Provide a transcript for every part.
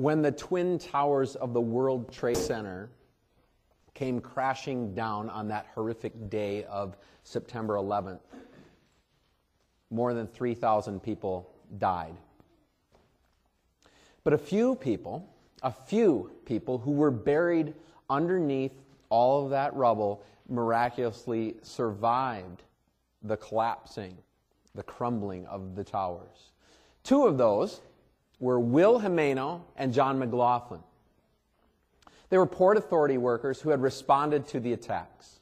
when the twin towers of the World Trade Center came crashing down on that horrific day of September 11th, more than 3,000 people died. But a few people, a few people who were buried underneath all of that rubble miraculously survived the collapsing, the crumbling of the towers. Two of those were Will Jimeno and John McLoughlin. They were Port Authority workers who had responded to the attacks.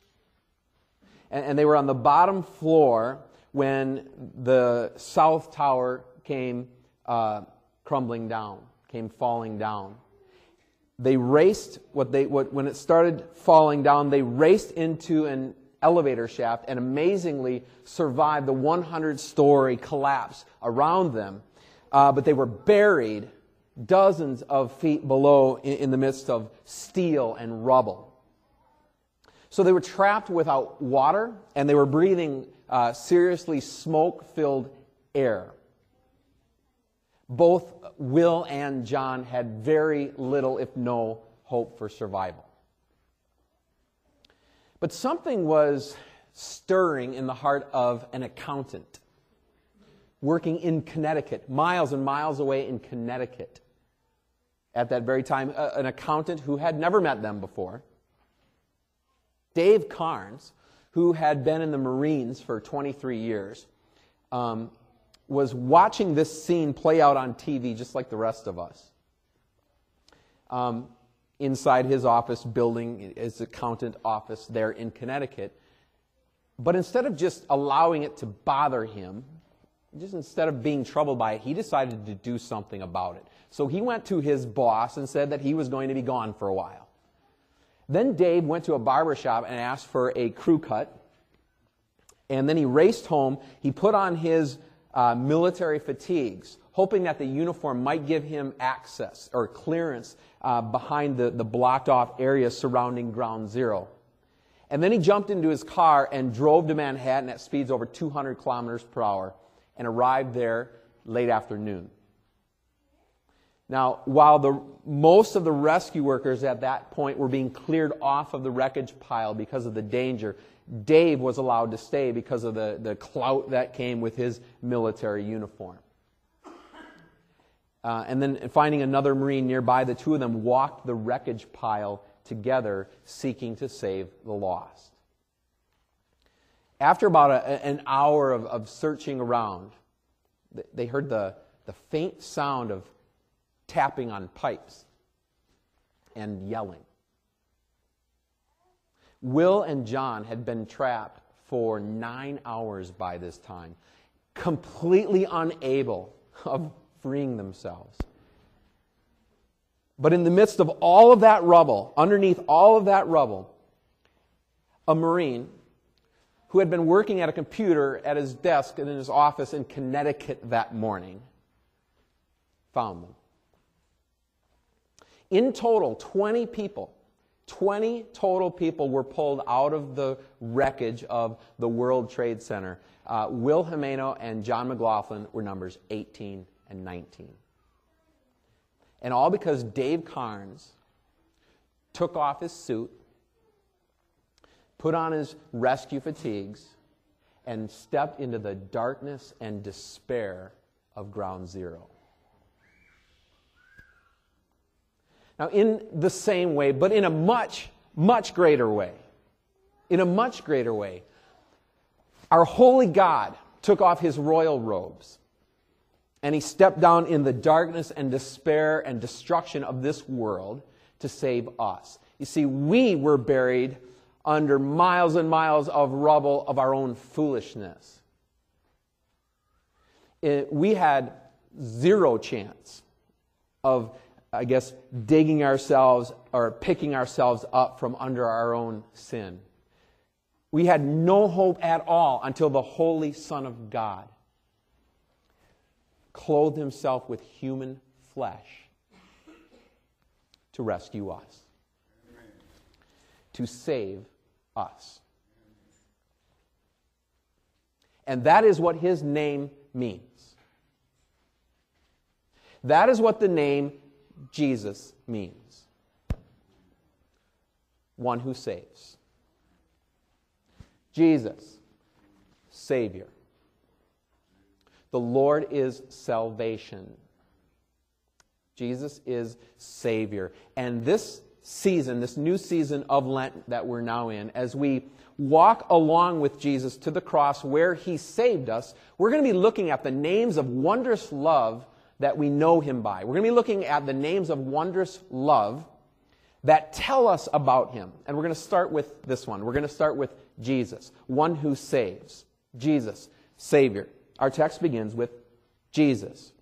And, and they were on the bottom floor when the South Tower came uh, crumbling down, came falling down. They raced, what they, what, when it started falling down, they raced into an elevator shaft and amazingly survived the 100 story collapse around them uh, but they were buried dozens of feet below in, in the midst of steel and rubble. So they were trapped without water and they were breathing uh, seriously smoke filled air. Both Will and John had very little, if no, hope for survival. But something was stirring in the heart of an accountant working in Connecticut, miles and miles away in Connecticut. At that very time, an accountant who had never met them before, Dave Karnes, who had been in the Marines for 23 years, um, was watching this scene play out on TV just like the rest of us. Um, inside his office building, his accountant office there in Connecticut. But instead of just allowing it to bother him, just instead of being troubled by it, he decided to do something about it. So he went to his boss and said that he was going to be gone for a while. Then Dave went to a barber shop and asked for a crew cut. And then he raced home. He put on his uh, military fatigues, hoping that the uniform might give him access or clearance uh, behind the, the blocked off area surrounding Ground Zero. And then he jumped into his car and drove to Manhattan at speeds over 200 kilometers per hour and arrived there late afternoon. Now, while the, most of the rescue workers at that point were being cleared off of the wreckage pile because of the danger, Dave was allowed to stay because of the, the clout that came with his military uniform. Uh, and then finding another Marine nearby, the two of them walked the wreckage pile together, seeking to save the lost. After about a, an hour of, of searching around, they heard the, the faint sound of tapping on pipes and yelling. Will and John had been trapped for nine hours by this time, completely unable of freeing themselves. But in the midst of all of that rubble, underneath all of that rubble, a Marine who had been working at a computer at his desk and in his office in Connecticut that morning, found them. In total, 20 people, 20 total people were pulled out of the wreckage of the World Trade Center. Uh, Will Jimeno and John McLoughlin were numbers 18 and 19. And all because Dave Karnes took off his suit put on his rescue fatigues, and stepped into the darkness and despair of ground zero. Now, in the same way, but in a much, much greater way, in a much greater way, our holy God took off his royal robes and he stepped down in the darkness and despair and destruction of this world to save us. You see, we were buried under miles and miles of rubble of our own foolishness. It, we had zero chance of, I guess, digging ourselves or picking ourselves up from under our own sin. We had no hope at all until the Holy Son of God clothed himself with human flesh to rescue us, to save us. And that is what his name means. That is what the name Jesus means one who saves. Jesus, Savior. The Lord is salvation. Jesus is Savior. And this season, this new season of Lent that we're now in, as we walk along with Jesus to the cross where he saved us, we're going to be looking at the names of wondrous love that we know him by. We're going to be looking at the names of wondrous love that tell us about him. And we're going to start with this one. We're going to start with Jesus, one who saves. Jesus, Savior. Our text begins with Jesus.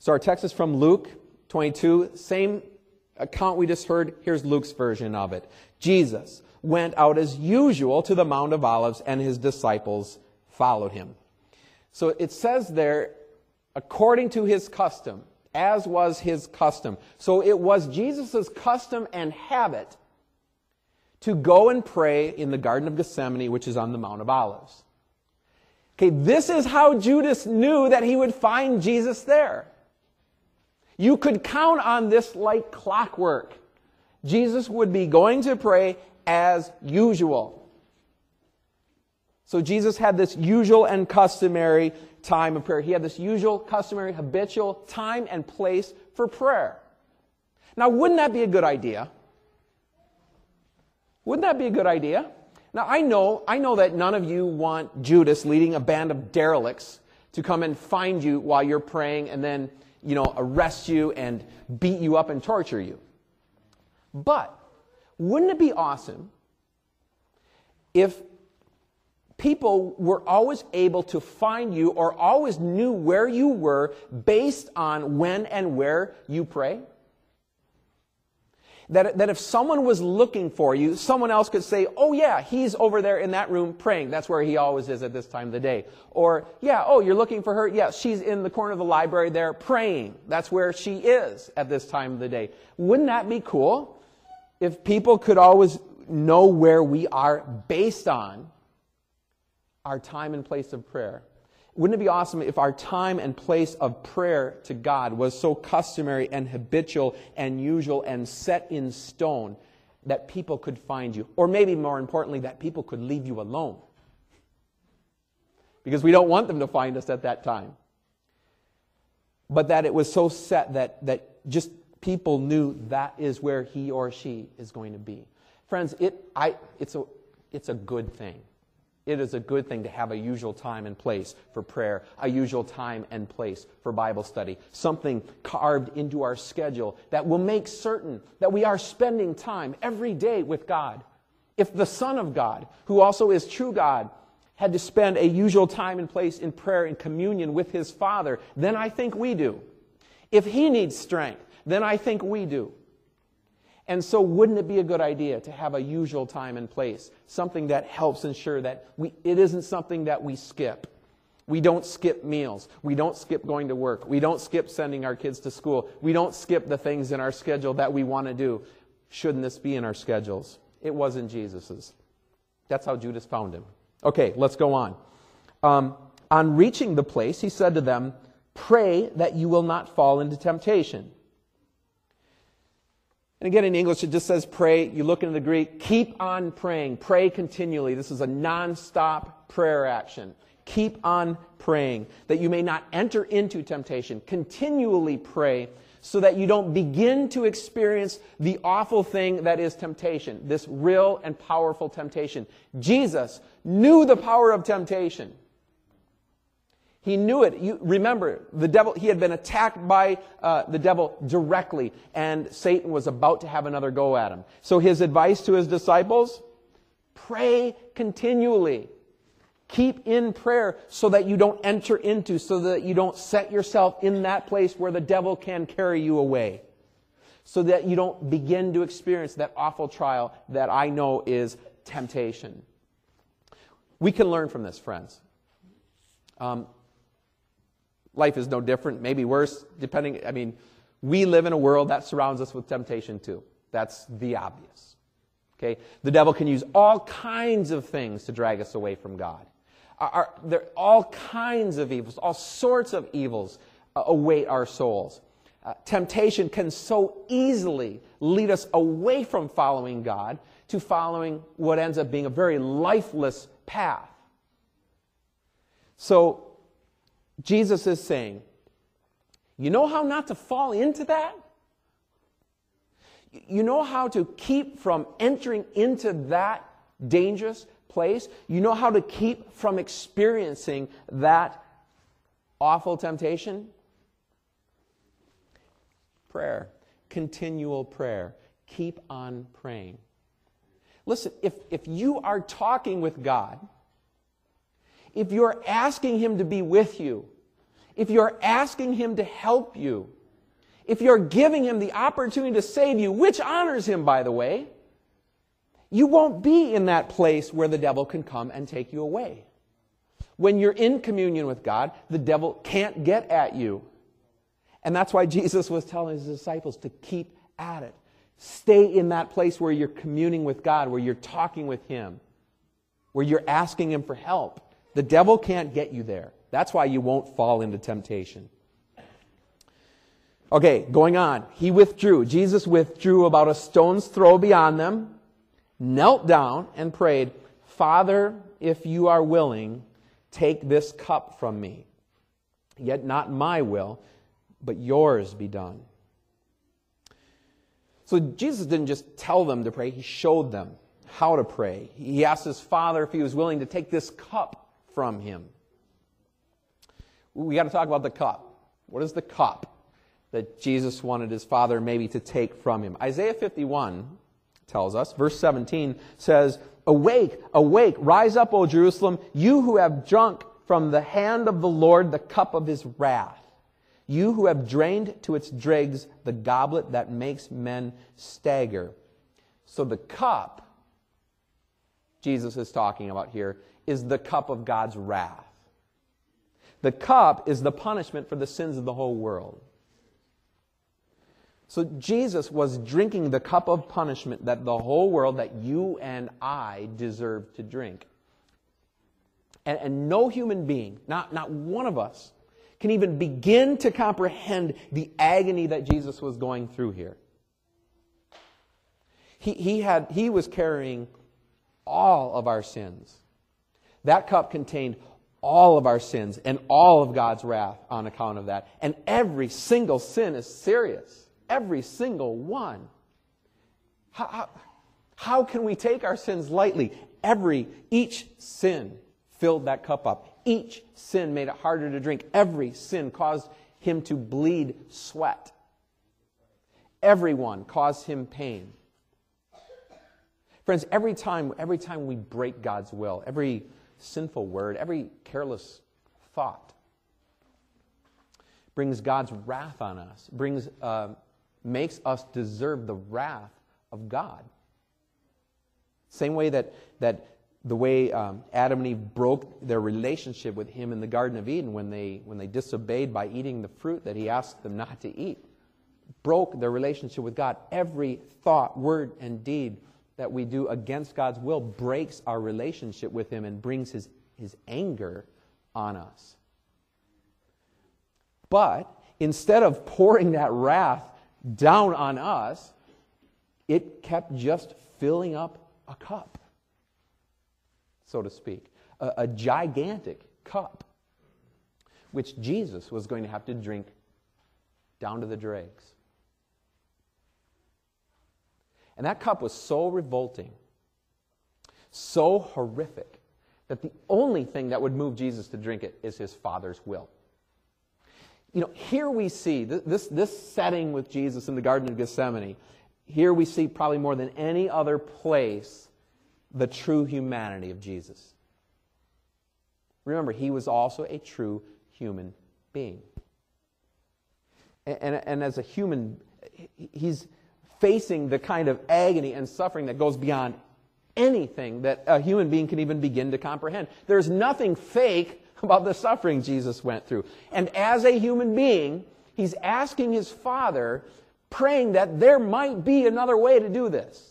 So our text is from Luke 22, same Uh, account we just heard. Here's Luke's version of it. Jesus went out as usual to the Mount of Olives, and his disciples followed him. So it says there, according to his custom, as was his custom. So it was Jesus' custom and habit to go and pray in the Garden of Gethsemane, which is on the Mount of Olives. Okay, this is how Judas knew that he would find Jesus there. You could count on this like clockwork. Jesus would be going to pray as usual. So Jesus had this usual and customary time of prayer. He had this usual, customary, habitual time and place for prayer. Now, wouldn't that be a good idea? Wouldn't that be a good idea? Now, I know, I know that none of you want Judas leading a band of derelicts to come and find you while you're praying and then, you know, arrest you and beat you up and torture you. But wouldn't it be awesome if people were always able to find you or always knew where you were based on when and where you pray? That, that if someone was looking for you, someone else could say, oh yeah, he's over there in that room praying. That's where he always is at this time of the day. Or, yeah, oh, you're looking for her? Yeah, she's in the corner of the library there praying. That's where she is at this time of the day. Wouldn't that be cool? If people could always know where we are based on our time and place of prayer. Wouldn't it be awesome if our time and place of prayer to God was so customary and habitual and usual and set in stone that people could find you? Or maybe more importantly, that people could leave you alone. Because we don't want them to find us at that time. But that it was so set that, that just people knew that is where he or she is going to be. Friends, it, I, it's, a, it's a good thing it is a good thing to have a usual time and place for prayer, a usual time and place for Bible study, something carved into our schedule that will make certain that we are spending time every day with God. If the Son of God, who also is true God, had to spend a usual time and place in prayer and communion with his Father, then I think we do. If he needs strength, then I think we do. And so, wouldn't it be a good idea to have a usual time and place? Something that helps ensure that we, it isn't something that we skip. We don't skip meals. We don't skip going to work. We don't skip sending our kids to school. We don't skip the things in our schedule that we want to do. Shouldn't this be in our schedules? It wasn't Jesus's. That's how Judas found him. Okay, let's go on. Um, on reaching the place, he said to them, Pray that you will not fall into temptation. And again, in English, it just says pray. You look into the Greek, keep on praying. Pray continually. This is a non-stop prayer action. Keep on praying that you may not enter into temptation. Continually pray so that you don't begin to experience the awful thing that is temptation, this real and powerful temptation. Jesus knew the power of temptation. He knew it. You remember, the devil, he had been attacked by uh, the devil directly, and Satan was about to have another go at him. So his advice to his disciples, pray continually. Keep in prayer so that you don't enter into, so that you don't set yourself in that place where the devil can carry you away. So that you don't begin to experience that awful trial that I know is temptation. We can learn from this, friends. Um, Life is no different, maybe worse, depending. I mean, we live in a world that surrounds us with temptation too. That's the obvious. Okay? The devil can use all kinds of things to drag us away from God. Are, there all kinds of evils, all sorts of evils uh, await our souls. uh, temptation can so easily lead us away from following God to following what ends up being a very lifeless path. So, Jesus is saying, you know how not to fall into that? You know how to keep from entering into that dangerous place? You know how to keep from experiencing that awful temptation? Prayer, continual prayer. Keep on praying. Listen, if, if you are talking with God, if you're asking Him to be with you, if you're asking Him to help you, if you're giving Him the opportunity to save you, which honors Him, by the way, you won't be in that place where the devil can come and take you away. When you're in communion with God, the devil can't get at you. And that's why Jesus was telling his disciples to keep at it. Stay in that place where you're communing with God, where you're talking with Him, where you're asking Him for help. The devil can't get you there. That's why you won't fall into temptation. Okay, going on. He withdrew. Jesus withdrew about a stone's throw beyond them, knelt down, and prayed, Father, if you are willing, take this cup from me. Yet not my will, but yours be done. So Jesus didn't just tell them to pray, he showed them how to pray. He asked his father if he was willing to take this cup from him. We got to talk about the cup. What is the cup that Jesus wanted his father maybe to take from him? Isaiah 51 tells us, verse 17 says, Awake, awake, rise up, O Jerusalem, you who have drunk from the hand of the Lord the cup of his wrath. You who have drained to its dregs the goblet that makes men stagger. So the cup Jesus is talking about here is the cup of God's wrath. The cup is the punishment for the sins of the whole world. So Jesus was drinking the cup of punishment that the whole world, that you and I deserve to drink. And, and no human being, not, not one of us, can even begin to comprehend the agony that Jesus was going through here. He, he, had, he was carrying all of our sins. That cup contained all of our sins and all of God's wrath on account of that. And every single sin is serious. Every single one. How, how, how can we take our sins lightly? Every, each sin filled that cup up. Each sin made it harder to drink. Every sin caused him to bleed sweat. Everyone caused him pain. Friends, every time, every time we break God's will, every sinful word, every careless thought brings God's wrath on us, brings, uh, makes us deserve the wrath of God. Same way that, that the way um, Adam and Eve broke their relationship with him in the Garden of Eden when they, when they disobeyed by eating the fruit that he asked them not to eat, broke their relationship with God. Every thought, word, and deed that we do against God's will breaks our relationship with him and brings his, his anger on us. But instead of pouring that wrath down on us, it kept just filling up a cup so to speak, a, a gigantic cup, which Jesus was going to have to drink down to the dregs. And that cup was so revolting, so horrific, that the only thing that would move Jesus to drink it is his Father's will. You know, here we see this, this setting with Jesus in the Garden of Gethsemane. Here we see probably more than any other place the true humanity of Jesus. Remember, he was also a true human being. And, and, and, as a human, he's facing the kind of agony and suffering that goes beyond anything that a human being can even begin to comprehend. There's nothing fake about the suffering Jesus went through. And as a human being, he's asking his Father, praying that there might be another way to do this.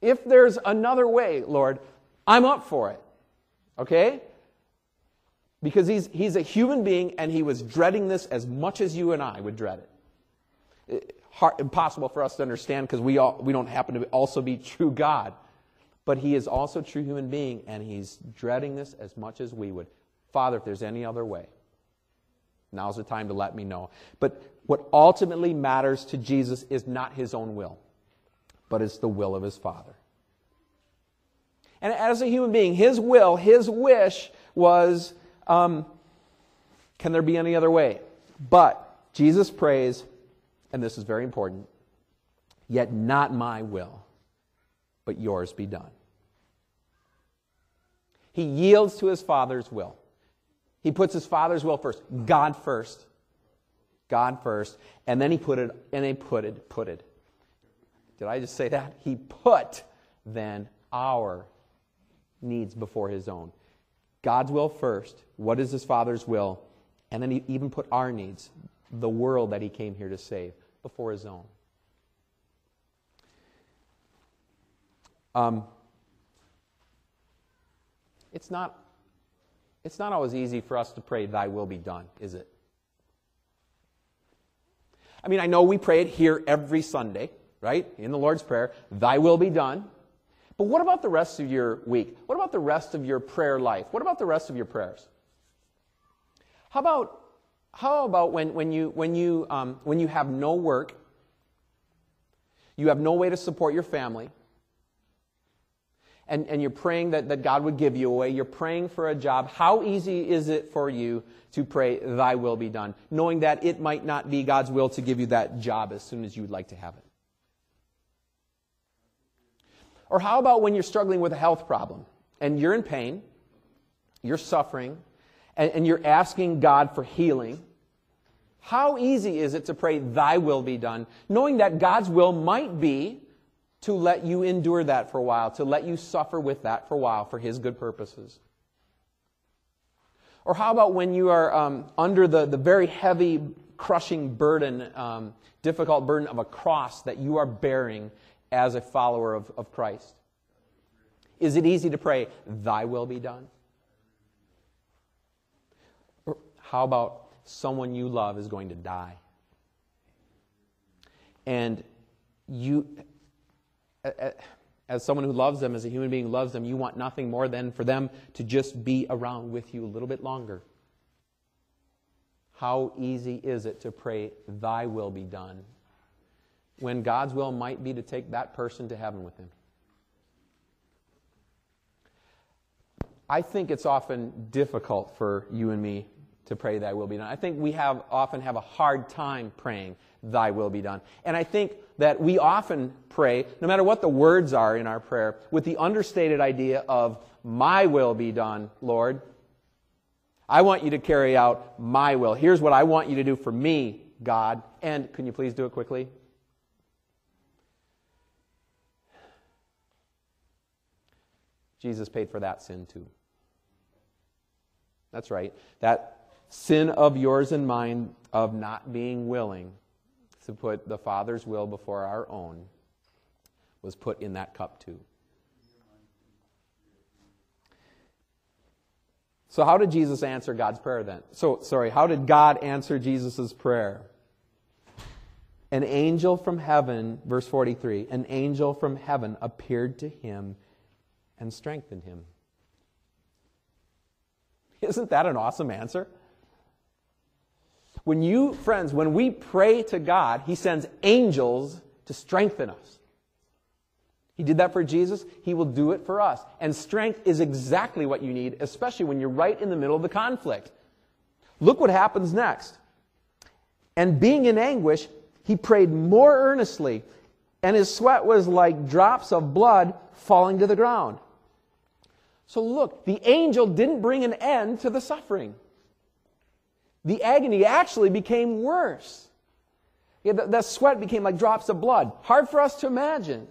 If there's another way, Lord, I'm up for it. Okay? Because he's, he's a human being and he was dreading this as much as you and I would dread it. Hard, impossible for us to understand because we, all, we don't happen to also be true God. But he is also true human being and he's dreading this as much as we would. Father, if there's any other way, now's the time to let me know. But what ultimately matters to Jesus is not his own will, but it's the will of his Father. And as a human being, his will, his wish was um, can there be any other way? But Jesus prays, and this is very important, yet not my will, but yours be done. He yields to his Father's will. He puts his Father's will first, God first. God first, and then he put it, and he put it, put it. Did I just say that? He put then our needs before his own. God's will first. What is his Father's will? And then he even put our needs, the world that he came here to save, before his own. Um, it's not it's not always easy for us to pray, Thy will be done, is it? I mean, I know we pray it here every Sunday, right? In the Lord's Prayer, Thy will be done. But what about the rest of your week? What about the rest of your prayer life? What about the rest of your prayers? How about, how about when, when, you, when, you, um, when you have no work, you have no way to support your family, and, and you're praying that, that God would give you a way, you're praying for a job, how easy is it for you to pray, Thy will be done, knowing that it might not be God's will to give you that job as soon as you would like to have it? Or how about when you're struggling with a health problem and you're in pain, you're suffering, and, and you're asking God for healing? How easy is it to pray, Thy will be done, knowing that God's will might be to let you endure that for a while, to let you suffer with that for a while for His good purposes? Or how about when you are um, under the, the very heavy, crushing burden, um, difficult burden of a cross that you are bearing as a follower of, of Christ? Is it easy to pray, Thy will be done? Or how about someone you love is going to die? And you as someone who loves them, as a human being loves them, you want nothing more than for them to just be around with you a little bit longer. How easy is it to pray, Thy will be done, when God's will might be to take that person to heaven with Him? I think it's often difficult for you and me to pray thy will be done. I think we have often have a hard time praying thy will be done. And I think that we often pray, no matter what the words are in our prayer, with the understated idea of my will be done, Lord. I want you to carry out my will. Here's what I want you to do for me, God. And can you please do it quickly? Jesus paid for that sin too. That's right. That sin of yours and mine of not being willing to put the Father's will before our own was put in that cup too. So, how did Jesus answer God's prayer then? So, sorry, how did God answer Jesus' prayer? An angel from heaven, verse 43, an angel from heaven appeared to him and strengthened him. Isn't that an awesome answer? When you, friends, when we pray to God, He sends angels to strengthen us. He did that for Jesus. He will do it for us. And strength is exactly what you need, especially when you're right in the middle of the conflict. Look what happens next. And being in anguish, he prayed more earnestly, and his sweat was like drops of blood falling to the ground. So look, the angel didn't bring an end to the suffering the agony actually became worse. Yeah, the, the sweat became like drops of blood. Hard for us to imagine.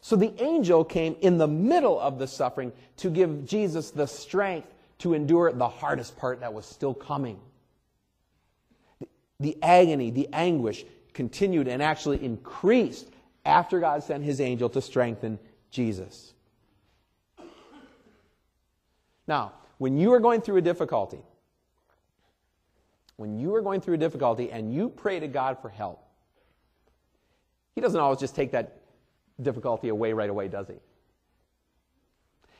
So the angel came in the middle of the suffering to give Jesus the strength to endure the hardest part that was still coming. The, the agony, the anguish continued and actually increased after God sent his angel to strengthen Jesus. Now, When you are going through a difficulty, when you are going through a difficulty and you pray to God for help, He doesn't always just take that difficulty away right away, does He?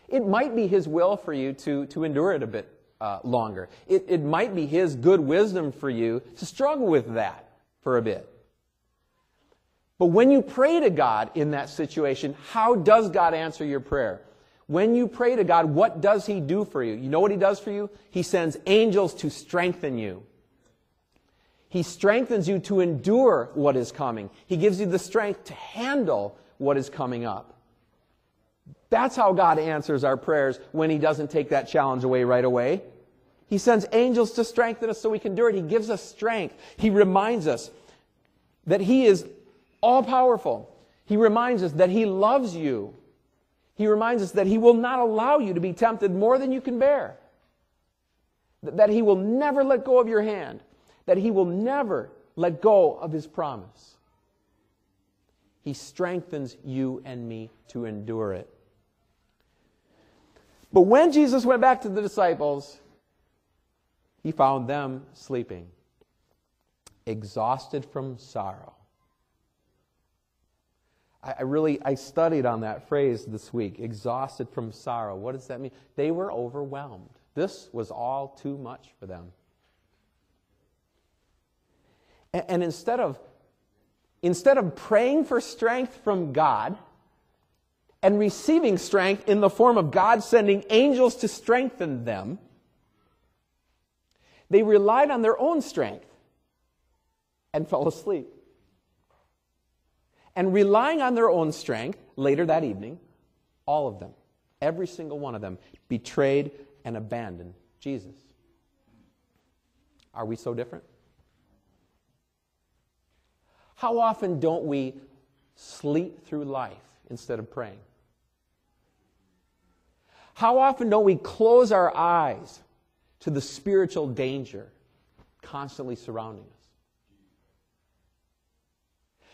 It might be His will for you to, to endure it a bit uh, longer. It, it might be His good wisdom for you to struggle with that for a bit. But when you pray to God in that situation, how does God answer your prayer? When you pray to God, what does He do for you? You know what He does for you? He sends angels to strengthen you. He strengthens you to endure what is coming. He gives you the strength to handle what is coming up. That's how God answers our prayers when He doesn't take that challenge away right away. He sends angels to strengthen us so we can endure it. He gives us strength. He reminds us that He is all powerful. He reminds us that He loves you. He reminds us that He will not allow you to be tempted more than you can bear. That He will never let go of your hand that he will never let go of his promise. He strengthens you and me to endure it. But when Jesus went back to the disciples, he found them sleeping, exhausted from sorrow. I, really I studied on that phrase this week, exhausted from sorrow. What does that mean? They were overwhelmed. This was all too much for them. And instead of, instead of praying for strength from God and receiving strength in the form of God sending angels to strengthen them, they relied on their own strength and fell asleep. And relying on their own strength, later that evening, all of them, every single one of them, betrayed and abandoned Jesus. Are we so different? How often don't we sleep through life instead of praying? How often don't we close our eyes to the spiritual danger constantly surrounding us?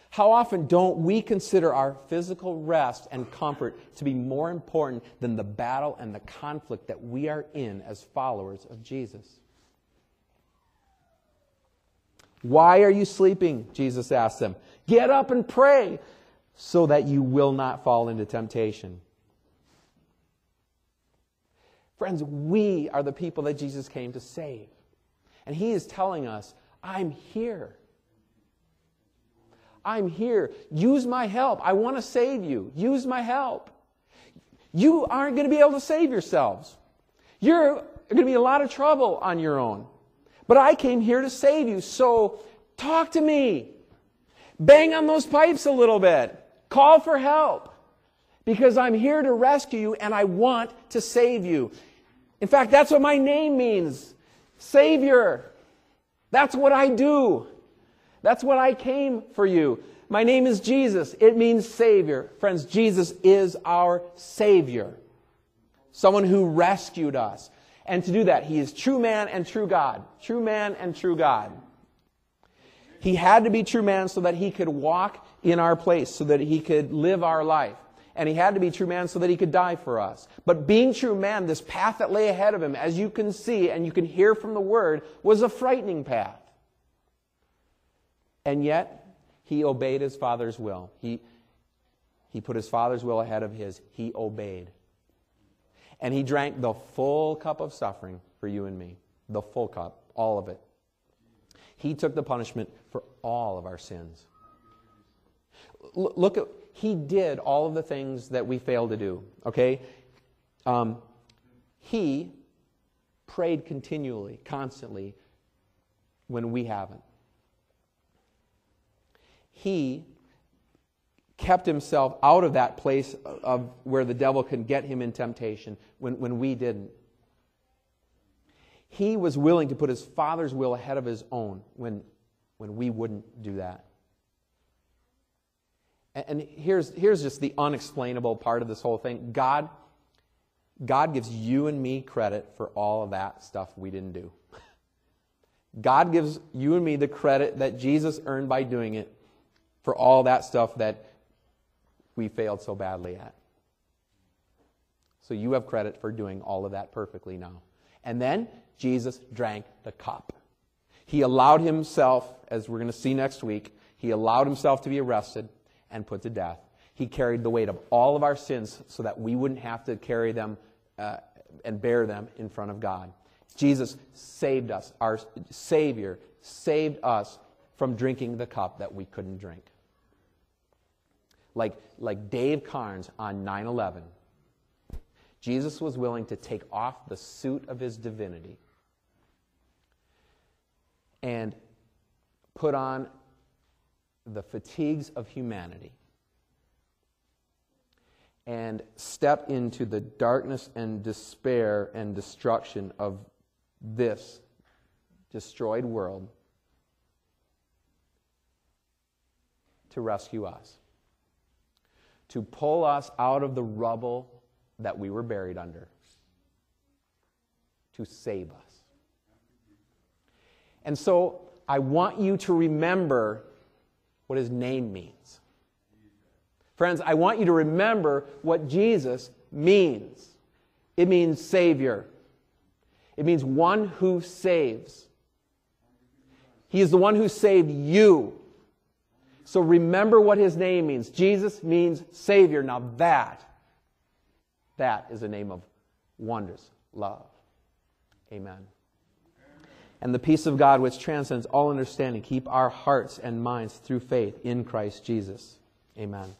How often don't we consider our physical rest and comfort to be more important than the battle and the conflict that we are in as followers of Jesus? Why are you sleeping? Jesus asked them. Get up and pray so that you will not fall into temptation. Friends, we are the people that Jesus came to save. And he is telling us, I'm here. I'm here. Use my help. I want to save you. Use my help. You aren't going to be able to save yourselves. You're going to be a lot of trouble on your own. But I came here to save you. So talk to me. Bang on those pipes a little bit. Call for help. Because I'm here to rescue you and I want to save you. In fact, that's what my name means Savior. That's what I do. That's what I came for you. My name is Jesus. It means Savior. Friends, Jesus is our Savior. Someone who rescued us. And to do that, he is true man and true God. True man and true God. He had to be true man so that he could walk in our place, so that he could live our life. And he had to be true man so that he could die for us. But being true man, this path that lay ahead of him, as you can see and you can hear from the word, was a frightening path. And yet, he obeyed his father's will. He, he put his father's will ahead of his. He obeyed. And he drank the full cup of suffering for you and me. The full cup, all of it. He took the punishment for all of our sins. L- look at, he did all of the things that we fail to do, okay? Um, he prayed continually, constantly, when we haven't. He kept himself out of that place of where the devil can get him in temptation when, when we didn't. He was willing to put his father's will ahead of his own when, when we wouldn't do that. And, and here's, here's just the unexplainable part of this whole thing God, God gives you and me credit for all of that stuff we didn't do. God gives you and me the credit that Jesus earned by doing it for all that stuff that we failed so badly at. So you have credit for doing all of that perfectly now. And then Jesus drank the cup. He allowed himself, as we're going to see next week, he allowed himself to be arrested and put to death. He carried the weight of all of our sins so that we wouldn't have to carry them uh, and bear them in front of God. Jesus saved us. Our Savior saved us from drinking the cup that we couldn't drink. Like, like Dave Karnes on 9 11, Jesus was willing to take off the suit of his divinity and put on the fatigues of humanity and step into the darkness and despair and destruction of this destroyed world to rescue us, to pull us out of the rubble that we were buried under, to save us. And so I want you to remember what his name means. Friends, I want you to remember what Jesus means. It means Savior. It means one who saves. He is the one who saved you. So remember what his name means. Jesus means Savior. Now that, that is a name of wondrous love. Amen. And the peace of God, which transcends all understanding, keep our hearts and minds through faith in Christ Jesus. Amen.